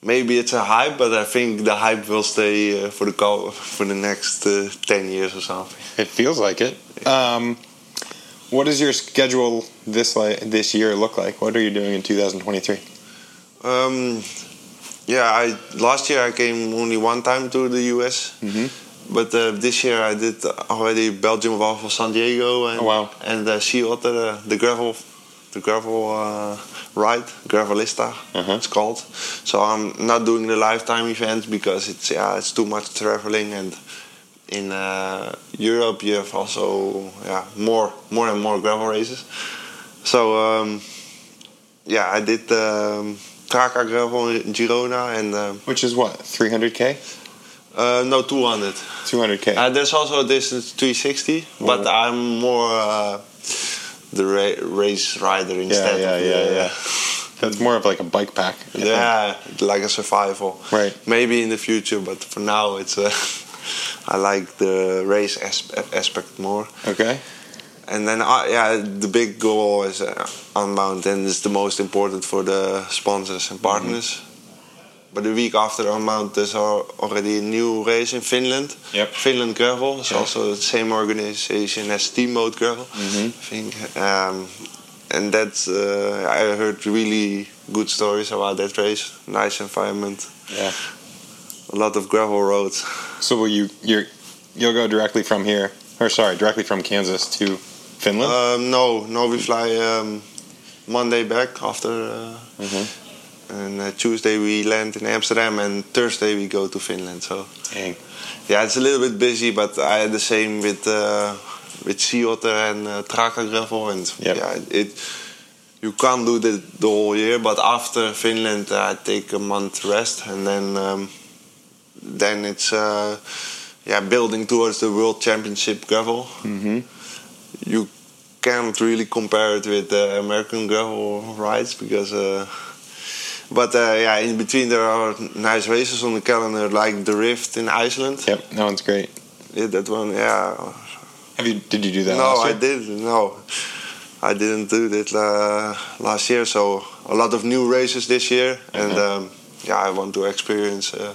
maybe it's a hype, but I think the hype will stay uh, for the co- for the next uh, ten years or something. It feels like it. Um, what does your schedule this like this year look like? What are you doing in 2023? Um, yeah, I last year I came only one time to the US, Mhm. but uh, this year I did already Belgium Waffle San Diego and Oh, wow. and uh, Sea Otter, uh, the gravel, the gravel uh, ride, Gravelista, Uh-huh. it's called. So I'm not doing the lifetime event because it's yeah it's too much traveling and. In uh, Europe, you have also yeah more more and more gravel races. So um, yeah, I did um, Traka gravel in Girona and um, Which is what 300k, uh, no 200. 200k. Uh, there's also a distance 360, but. I'm more uh, the ra- race rider instead. yeah, of yeah, the, yeah. That's more of like a bike pack. Yeah, like a survival. Right. Maybe in the future, but for now it's. Uh, I like the race aspect more. Okay. And then, uh, yeah, the big goal is uh, Unbound, and it's the most important for the sponsors and partners. But the week after Unbound, there's al- already a new race in Finland. Yep. Finland Gravel. is Yeah. also the same organization as Team Steamboat Gravel, Mhm. I think. Um, and that's, uh, I heard really good stories about that race. Nice environment, Yeah. a lot of gravel roads. So will you you you'll go directly from here, or sorry, directly from Kansas to Finland? Um, no, no, we fly um, Monday back after. Uh, Mhm. And uh, Tuesday we land in Amsterdam, and Thursday we go to Finland. So Dang. yeah, it's a little bit busy, but I had the same with uh, with Sea Otter and uh, Traka Gravel, and Yep. yeah, it you can't do that the whole year. But after Finland, uh, I take a month rest, and then um, then it's uh, yeah building towards the World Championship Gravel. Mm-hmm. You can't really compare it with the American gravel rides because. Uh, but uh, yeah, in between there are nice races on the calendar, like the Rift in Iceland. Yep, that one's great. Yeah, that one, yeah. Have you? Did you do that? no, last I didn't. No, I didn't do that uh, last year. So a lot of new races this year, and Mhm. um, yeah, I want to experience uh,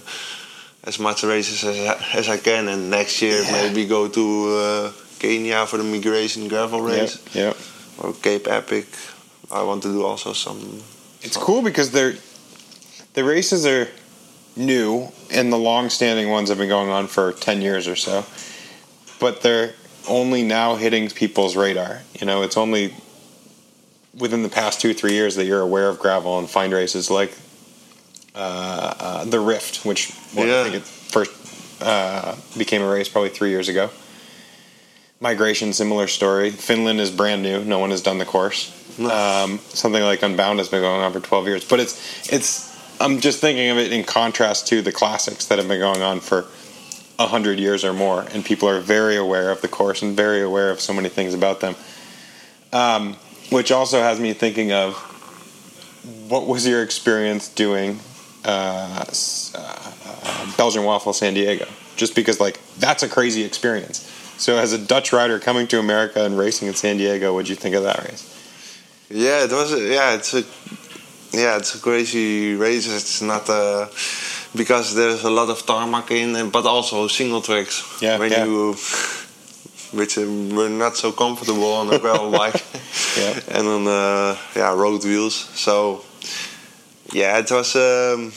as much races as I, as I can. And next year Yeah. maybe go to uh, Kenya for the migration gravel Yep, race yep. or Cape Epic. I want to do also some. It's cool because they're the races are new and the long-standing ones have been going on for 10 years or so but they're only now hitting people's radar you know it's only within the past two three years that you're aware of gravel and find races like uh, uh, the rift which what, i Yeah. think it first uh, became a race probably three years ago migration similar story finland is brand new no one has done the course. Um, something like Unbound has been going on for 12 years. But it's it's I'm just thinking of it in contrast to the classics that have been going on for hundred years or more, and people are very aware of the course and very aware of so many things about them. Um, which also has me thinking of what was your experience doing uh, uh, Belgian Waffle San Diego? Just because like that's a crazy experience. So as a Dutch rider coming to America and racing in San Diego, what'd you think of that race? Yeah, it was. Yeah, it's a. Yeah, it's a crazy race. It's not uh, because there's a lot of tarmac in, and- but also single tracks. Yeah, when yeah. you, which uh, were not so comfortable on a gravel bike, Yeah. and on uh, yeah road wheels. So, yeah, it was. Um,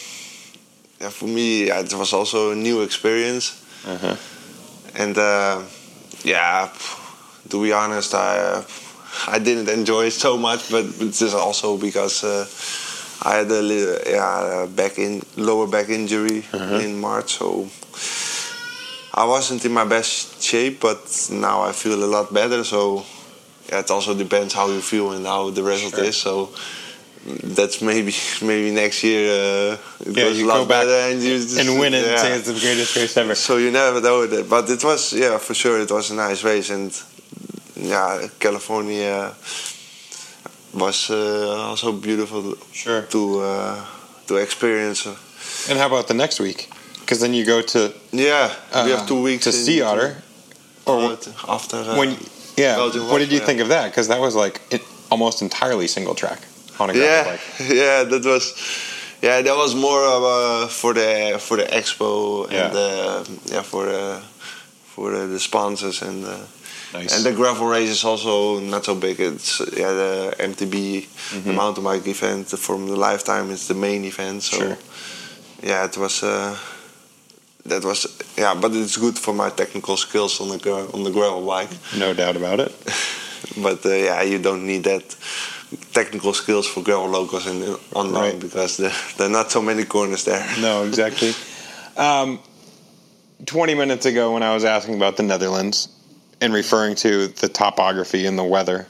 yeah, for me, yeah, it was also a new experience. Uh-huh. And uh, yeah, to be honest, I uh, I didn't enjoy it so much, but it's just also because uh, I had a little, yeah back in lower back injury Uh-huh. in March, so I wasn't in my best shape. But now I feel a lot better. So yeah, it also depends how you feel and how the result Sure. is. So. That's maybe maybe next year uh, it Yeah, goes you a lot go back better and you just, and win it yeah. and say it's the greatest race ever. So you never know that, but it was yeah for sure it was a nice race and yeah California was uh, also beautiful Sure. to uh, to experience. And how about the next week? Because then you go to Yeah, we uh, have two weeks to Sea Otter. Or after uh, when, yeah. Belgian What did you think of that? Because that was like it, almost entirely single track on a yeah bike. yeah that was yeah that was more of a, for the for the expo and uh, yeah for the for the, the sponsors and. Uh, Nice. And the gravel race is also not so big. It's yeah, the MTB, Mm-hmm. the mountain bike event from the lifetime is the main event. So Sure. yeah, it was uh, that was yeah, but it's good for my technical skills on the on the gravel bike. no doubt about it. But uh, yeah, you don't need that technical skills for Gravel Locos and online Right. because there, there are not so many corners there. No, exactly. um, 20 minutes ago, when I was asking about the Netherlands and referring to the topography and the weather,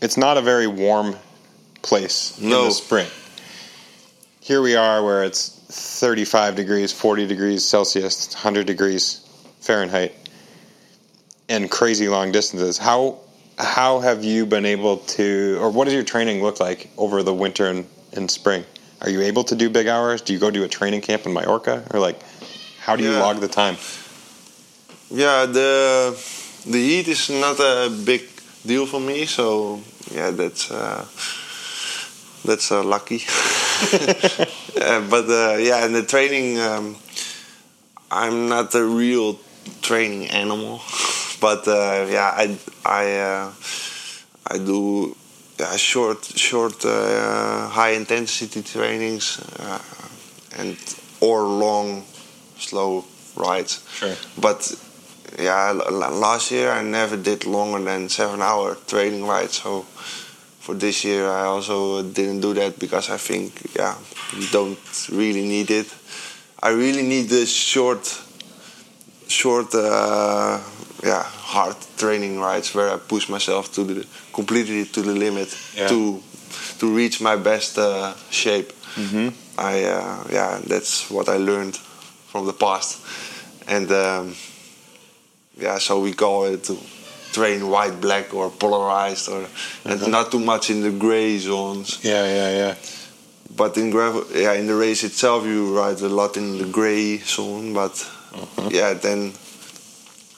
it's not a very warm place in the spring. Here we are where it's 35 degrees, 40 degrees Celsius, 100 degrees Fahrenheit, and crazy long distances. How how have you been able to, or what does your training look like over the winter and, and spring? Are you able to do big hours? Do you go to a training camp in Mallorca, or like, how do you log the time? Yeah, the the heat is not a big deal for me, so yeah, that's uh, that's uh, lucky. uh, but uh, yeah, in the training, um, I'm not a real training animal, but uh, yeah, I I uh, I do yeah, short short uh, high intensity trainings uh, and or long slow rides. Sure. But yeah, last year I never did longer than seven hour training rides. So for this year I also didn't do that because I think yeah you don't really need it. I really need the short, short uh, yeah hard training rides where I push myself to the completely to the limit Yeah. to to reach my best uh, shape. Mm-hmm. I uh, yeah, that's what I learned from the past, and um, yeah, so we call it to train white, black, or polarized, or Uh-huh. not too much in the gray zones. Yeah, yeah, yeah. But in gravel, yeah, in the race itself, you ride a lot in the gray zone. But Uh-huh. yeah, then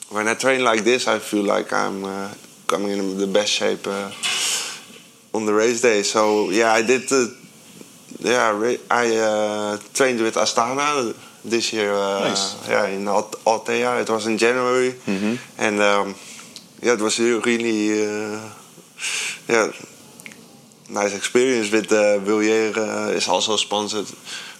when I train like this, I feel like I'm uh, coming in the best shape uh, on the race day. So yeah, I did the yeah ra- I uh, trained with Astana this year. Uh, Nice. Yeah, in Al- Altea. It was in January, Mhm. and um, yeah, it was a really uh, yeah nice experience with uh, Villiers uh, is also sponsored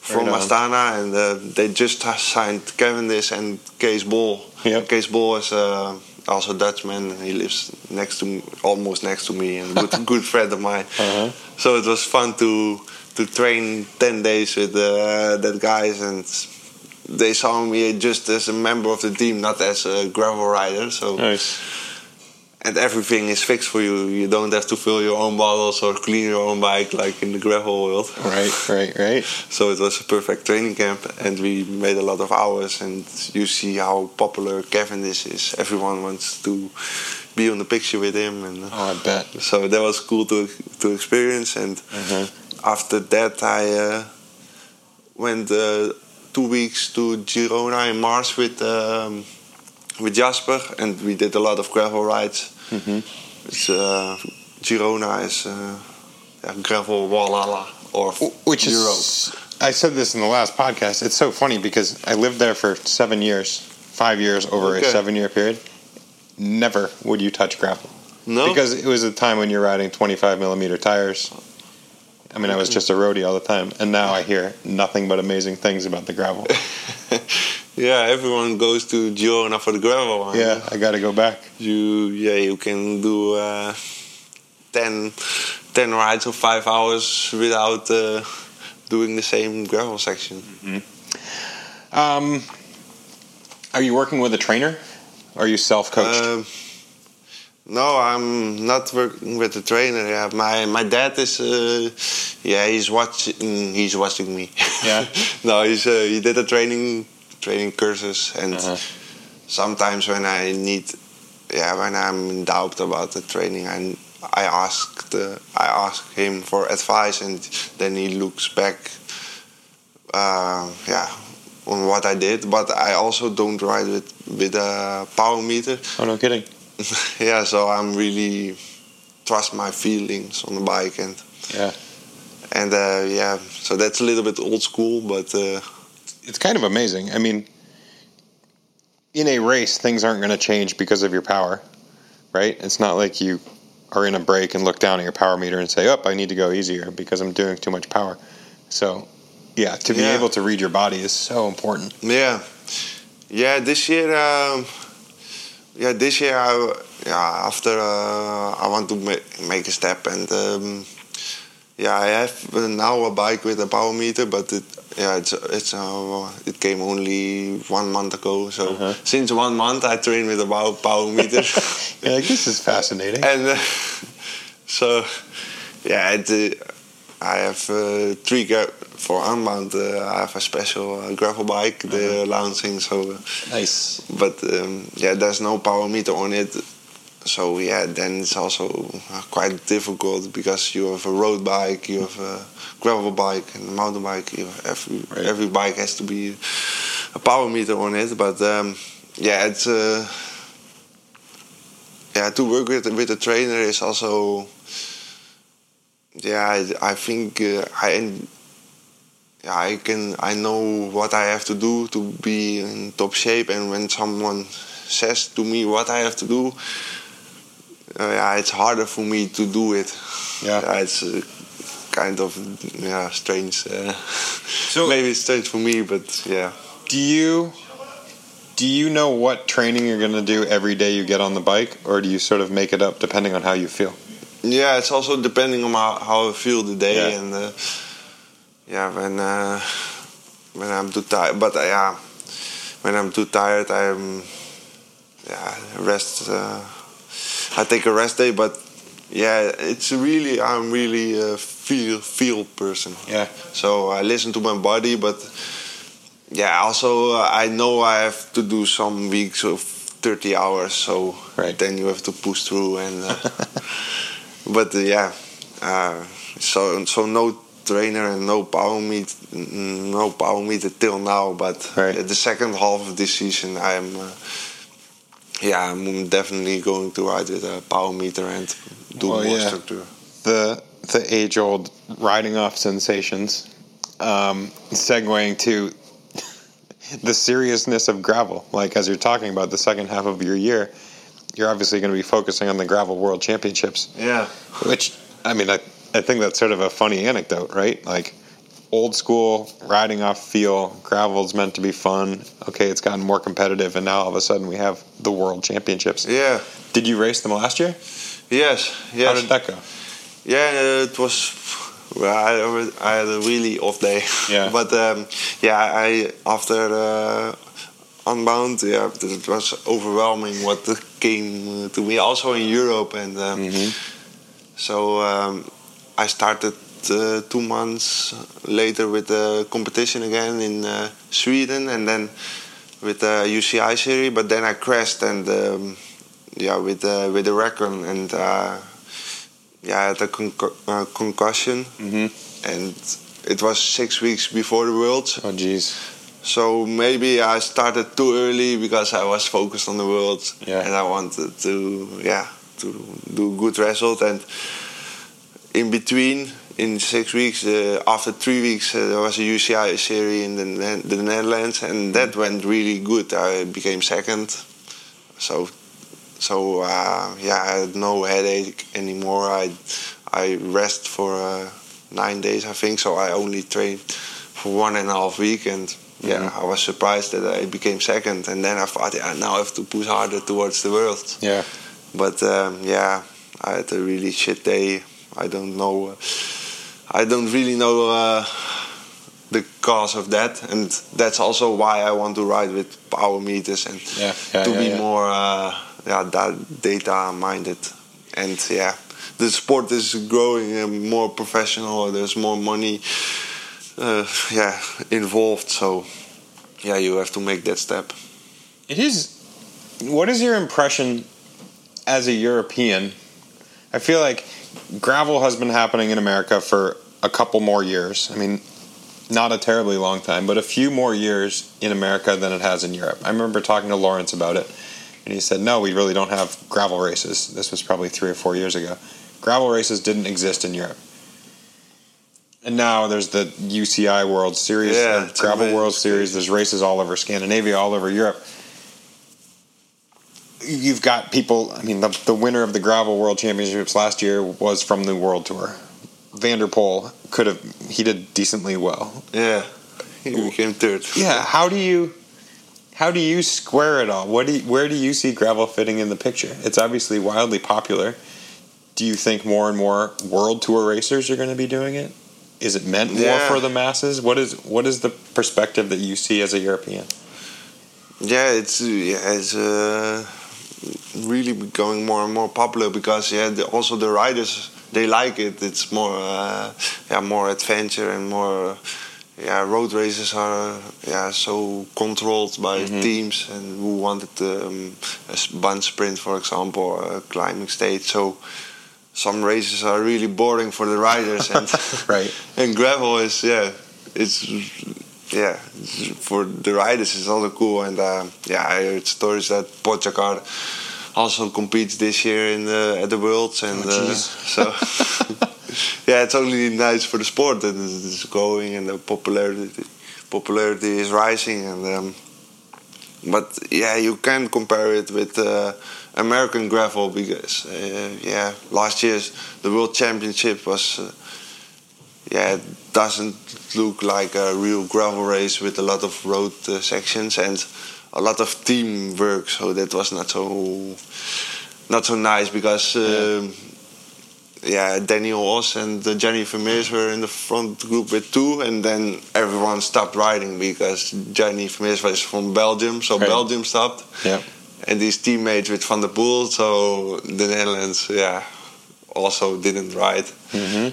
from. Astana, and uh, they just signed Cavendish and Kees Bol. Yep. Kees Bol is uh, also Dutchman. He lives next to me, almost next to me, and good good friend of mine. Uh-huh. So it was fun to to train ten days with uh, that guys, and they saw me just as a member of the team, not as a gravel rider. So Nice. and everything is fixed for you. You don't have to fill your own bottles or clean your own bike like in the gravel world. Right, right, right. So it was a perfect training camp, and we made a lot of hours. And you see how popular Cavendish is. Everyone wants to be on the picture with him, and Oh, I bet. so that was cool to to experience. And Uh-huh. after that, I uh, went uh, two weeks to Girona in Mars with um, with Jasper, and we did a lot of gravel rides. Mhm. It's, uh, Girona is uh, yeah, gravel Wallala or Which is, I said this in the last podcast. It's so funny because I lived there for seven years, five years over Okay. a seven year period. Never would you touch gravel No, because it was a time when you're riding 25 millimeter tires. I mean, I was just a roadie all the time, and now I hear nothing but amazing things about the gravel. yeah, everyone goes to Girona for the gravel. one. yeah, I got to go back. You yeah, you can do uh, 10, 10 rides of five hours without uh, doing the same gravel section. Um, are you working with a trainer? Or are you self-coached? Um, no, I'm not working with a trainer. Yeah, my my dad is. Uh, yeah, he's watching. He's watching me. Yeah? no, he's uh, he did a training training courses, and Uh-huh. sometimes when I need, yeah, when I'm in doubt about the training, I I ask the I ask him for advice, and then he looks back. Uh, yeah. On what I did, but I also don't ride with with a power meter oh, no kidding. yeah, so I'm really trust my feelings on the bike and Yeah. and uh, yeah, so that's a little bit old school, but uh, It's kind of amazing. I mean, in a race, things aren't going to change because of your power, right? It's not like you are in a break and look down at your power meter and say, "Oh, I need to go easier because I'm doing too much power." So, yeah, to be Yeah. able to read your body is so important. yeah, yeah. This year, um, yeah, this year, I, yeah, after uh, I want to make, make a step, and um, yeah, I have now a bike with a power meter, but it, yeah, it's it's uh, it came only one month ago. So Uh-huh. since one month, I train with a power, power meter. You're like, this is fascinating. and uh, so yeah it, uh, i have uh, three for unbound i have a special uh, gravel bike the launching so uh, Nice. but um, yeah there's no power meter on it so yeah then it's also uh, quite difficult because you have a road bike you have a gravel bike and a mountain bike you have every, Right. every bike has to be a power meter on it but um, yeah it's uh, yeah to work with with a trainer is also yeah I, I think uh, I en- yeah, I can I know what I have to do to be in top shape and when someone says to me what I have to do uh, yeah it's harder for me to do it Yeah. it's uh, kind of yeah strange uh, So- maybe it's strange for me but yeah Do you do you know what training you're going to do every day you get on the bike, or do you sort of make it up depending on how you feel? Yeah, it's also depending on how, how I feel the day Yeah. and uh, yeah when uh, when I'm too tired. But uh, yeah, when I'm too tired, I'm yeah rest. Uh, I take a rest day, but yeah, it's really I'm really a feel feel person. Yeah. So I listen to my body, but yeah, also uh, I know I have to do some weeks of 30 hours, so Right. then you have to push through. And uh, but uh, yeah, uh, so so no trainer and no power meet, no power meter till now. But Right. the second half of this season, I'm. Uh, yeah, I'm definitely going to ride with a power meter and do Well, more yeah. structure. the the age old riding off sensations, um, segueing to the seriousness of gravel. Like as you're talking about the second half of your year, you're obviously going to be focusing on the gravel world championships. Yeah. Which I mean, I I think that's sort of a funny anecdote, right? Like old school riding off feel, gravel's meant to be fun. Okay, it's gotten more competitive, and now all of a sudden we have the world championships. Yeah. Did you race them last year? Yes. Yes. How did that go? Yeah, it was. Well, I, I had a really off day. Yeah. but um, yeah, I after uh, Unbound, yeah, it was overwhelming what came to me. Also in Europe, and um, Mm-hmm. so um, I started uh, two months later with the competition again in uh, Sweden, and then with the UCI series. But then I crashed and um, yeah, with uh, with the Recon and. Uh, yeah, I had a concu- uh, concussion, Mm-hmm. and it was six weeks before the Worlds. Oh, geez. So maybe I started too early because I was focused on the Worlds, Yeah. and I wanted to, yeah, to do good result. And in between, in six weeks, uh, after three weeks, uh, there was a UCI series in the, the Netherlands, and that went really good. I became second, so so uh, yeah, I had no headache anymore. I I rest for uh, nine days, I think. So I only trained for one and a half week, and yeah, Mhm. I was surprised that I became second. And then I thought, yeah, now I have to push harder towards the world. Yeah. But um, yeah, I had a really shit day. I don't know. I don't really know uh, the cause of that, and that's also why I want to ride with power meters and Yeah. yeah to yeah, be more uh, yeah da- data minded. And yeah, the sport is growing and more professional. There's more money, uh, yeah, involved. So yeah, you have to make that step. It is. What is your impression as a European? I feel like gravel has been happening in America for a couple more years. I mean, not a terribly long time, but a few more years in America than it has in Europe. I remember talking to Laurens about it, and he said, "No, we really don't have gravel races." This was probably three or four years ago. Gravel races didn't exist in Europe. And now there's the UCI World Series, Yeah, Gravel. World Series. There's races all over Scandinavia, all over Europe you've got people. I mean, the, the winner of the gravel world championships last year was from the world tour. Van der Poel could have he did decently well. Yeah, he became third. Yeah, how do you how do you square it all? What do you, where do you see gravel fitting in the picture? It's obviously wildly popular. Do you think more and more world tour racers are going to be doing it? Is it meant more Yeah. for the masses? What is what is the perspective that you see as a European? Yeah, it's uh, yeah, uh, really becoming more and more popular because yeah, the, also the riders they like it. It's more uh, yeah, more adventure and more yeah, road races are yeah so controlled by Mhm. teams and who wanted um, a bunch sprint, for example, or a climbing stage. So some races are really boring for the riders and Right. and gravel is yeah it's yeah for the riders it's also cool and uh, yeah I heard stories that Pogacar also competes this year in the at the worlds and Oh, so yeah it's only nice for the sport that it's going and the popularity popularity is rising and um, but yeah you can compare it with uh, American gravel because uh, yeah last year's the world championship was uh, yeah it doesn't look like a real gravel race with a lot of road uh, sections and a lot of teamwork so that was not so not so nice because um, yeah, Daniel Oss and uh, Gianni Vermeersch were in the front group with two, and then everyone stopped riding because Gianni Vermeersch was from Belgium, so Right. Belgium stopped. Yeah. And his teammates with Van der Poel, so the Netherlands, yeah, also didn't ride. hmm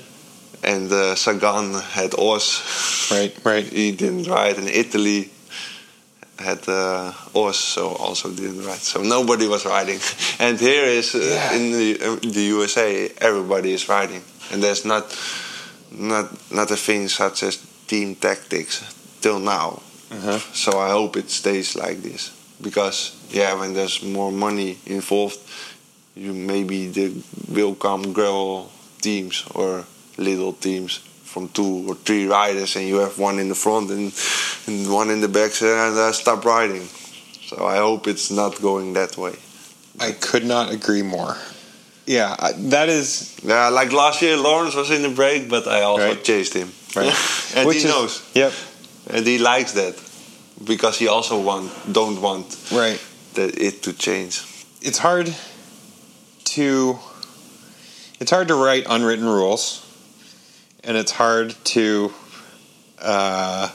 And uh, Sagan had Oss, Right. Right. he didn't ride, and Italy had uh, Oss, so also didn't ride. So nobody was riding. And here is uh, Yeah. in the, uh, the USA, everybody is riding, and there's not not not a thing such as team tactics till now. Uh-huh. So I hope it stays like this because yeah, when there's more money involved, you maybe there will come gravel teams or little teams from two or three riders, and you have one in the front and, and one in the back, and uh, stop riding. So I hope it's not going that way. I could not agree more. Yeah, I- that is Yeah, like last year, Laurens was in the break, but I also Right. chased him. Right. and Which he is- knows, Yep. and he likes that because he also want don't want Right. that it to change. It's hard to it's hard to write unwritten rules, and it's hard to uh,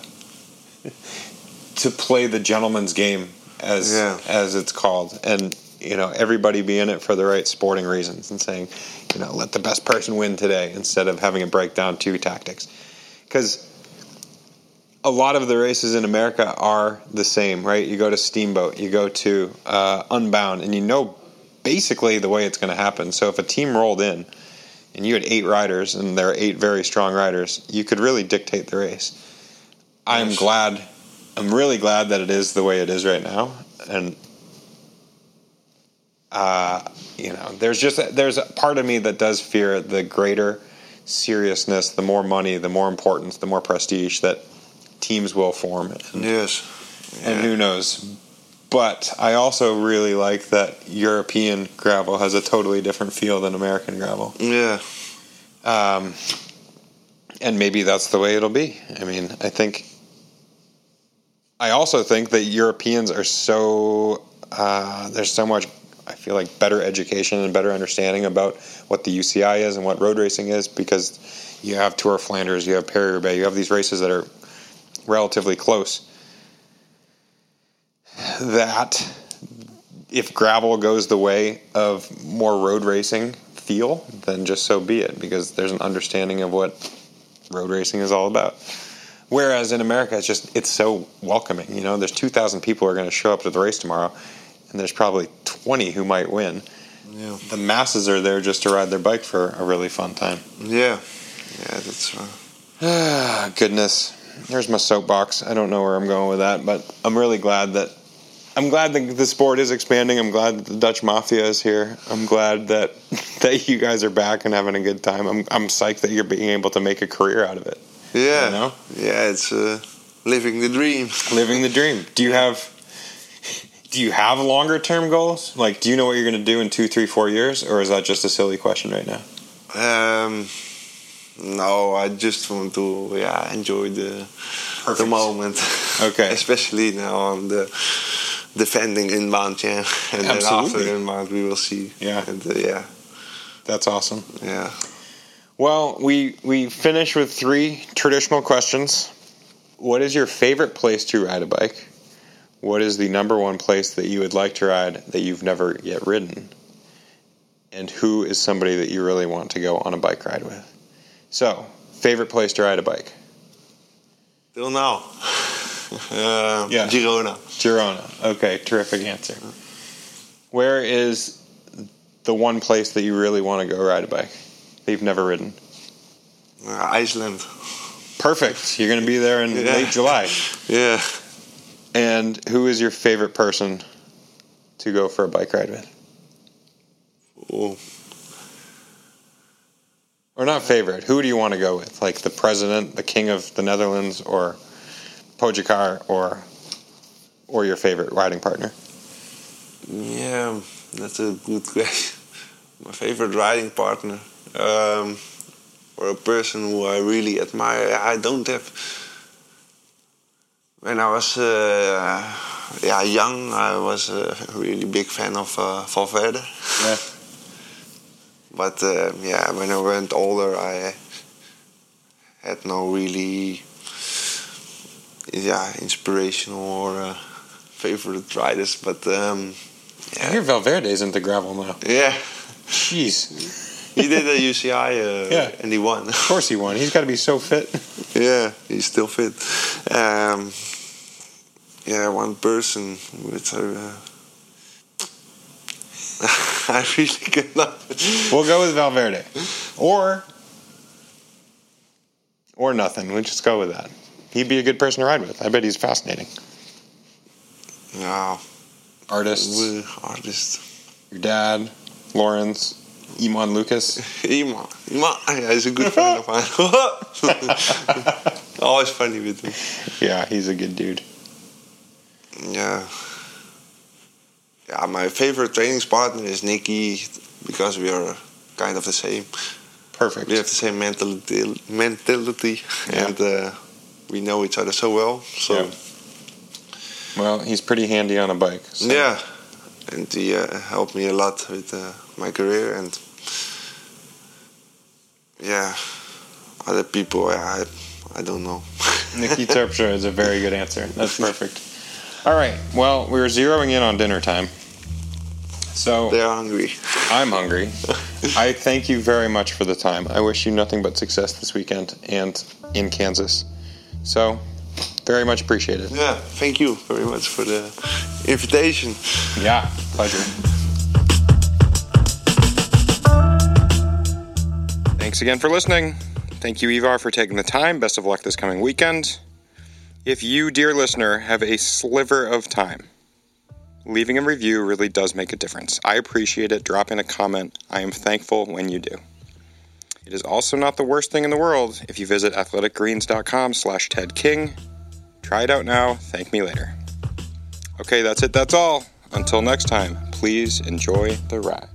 to play the gentleman's game as Yeah. as it's called, and you know everybody be in it for the right sporting reasons, and saying, you know, let the best person win today instead of having it break down to tactics, because a lot of the races in America are the same, right? You go to Steamboat, you go to uh, Unbound, and you know basically the way it's going to happen. So if a team rolled in and you had eight riders and there are eight very strong riders, you could really dictate the race. I'm glad, I'm really glad that it is the way it is right now, and uh, you know, there's just there's a part of me that does fear the greater seriousness, the more money, the more importance, the more prestige that teams will form, and, Yes. and who knows. But I also really like that European gravel has a totally different feel than American gravel. Yeah. Um, and maybe that's the way it'll be. I mean, I think. I also think that Europeans are so uh, there's so much. I feel like better education and better understanding about what the UCI is and what road racing is because you have Tour of Flanders, you have Paris Roubaix, you have these races that are relatively close. That if gravel goes the way of more road racing feel, then just so be it because there's an understanding of what road racing is all about. Whereas in America, it's just it's so welcoming. You know, there's 2,000 people who are going to show up to the race tomorrow, and there's probably 20 who might win. Yeah. The masses are there just to ride their bike for a really fun time. Yeah, yeah, that's. Uh, Ah, goodness. There's my soapbox. I don't know where I'm going with that, but I'm really glad that I'm glad that the sport is expanding. I'm glad that the Dutch Mafia is here. I'm glad that that you guys are back and having a good time. I'm I'm psyched that you're being able to make a career out of it. yeah, You know? yeah, it's uh, living the dream. Living the dream. Do you have do you have longer term goals? Like, do you know what you're going to do in two, three, four years, or is that just a silly question right now? Um, no, I just want to yeah enjoy the the moment. Okay. especially now on the defending Unbound, yeah, and then Absolutely. after Unbound we will see. Yeah. and, uh, yeah, That's awesome. yeah. Well, we we finish with three traditional questions. What is your favorite place to ride a bike? What is the number one place that you would like to ride that you've never yet ridden? And who is somebody that you really want to go on a bike ride with? So, favorite place to ride a bike? Till now, uh, Yeah. Girona. Girona. Okay, terrific answer. Where is the one place that you really want to go ride a bike that you've never ridden? Uh, Iceland. Perfect. You're going to be there in Yeah. late July. Yeah. And who is your favorite person to go for a bike ride with? Oh, Or not favorite. Who do you want to go with? Like the president, the king of the Netherlands, or Pogacar, or or your favorite riding partner? yeah, that's a good question. My favorite riding partner, um, or a person who I really admire. I don't have. When I was uh, yeah young, I was a really big fan of uh, Valverde. Yeah. But uh, yeah, when I went older, I had no really yeah inspirational or uh, favorite riders. But um, I hear Valverde is into gravel now. yeah, Jeez. he did a UCI uh, Yeah. and he won. Of course he won. He's got to be so fit. yeah, he's still fit. Um, yeah, one person which I. Uh, I really cannot. We'll go with Valverde. Or or nothing. We'll just go with that. He'd be a good person to ride with. I bet he's fascinating. Yeah, Artists, we- artist. your dad, Laurens, Iman Lucas. Iman. Iman. Yeah, he's a good friend of mine. Always funny with him. Yeah, he's a good dude. Yeah. Yeah, my favorite training partner is Niki because we are kind of the same. Perfect. We have the same mentality, mentality Yeah. and uh, we know each other so well. So Yeah. Well, he's pretty handy on a bike. so- yeah, and he uh, helped me a lot with uh, my career and yeah, other people I I don't know. Niki Terpstra is a very good answer. That's perfect. All right. Well, we're zeroing in on dinner time. So They're hungry. I'm hungry. I thank you very much for the time. I wish you nothing but success this weekend and in Kansas. So, very much appreciated. Yeah, thank you very much for the invitation. Yeah, pleasure. Thanks again for listening. Thank you, Ivar, for taking the time. Best of luck this coming weekend. If you, dear listener, have a sliver of time, leaving a review really does make a difference. I appreciate it. Drop in a comment. I am thankful when you do. It is also not the worst thing in the world if you visit athleticgreens.com slash Ted King. Try it out now. Thank me later. Okay, that's it. That's all. Until next time, please enjoy the ride.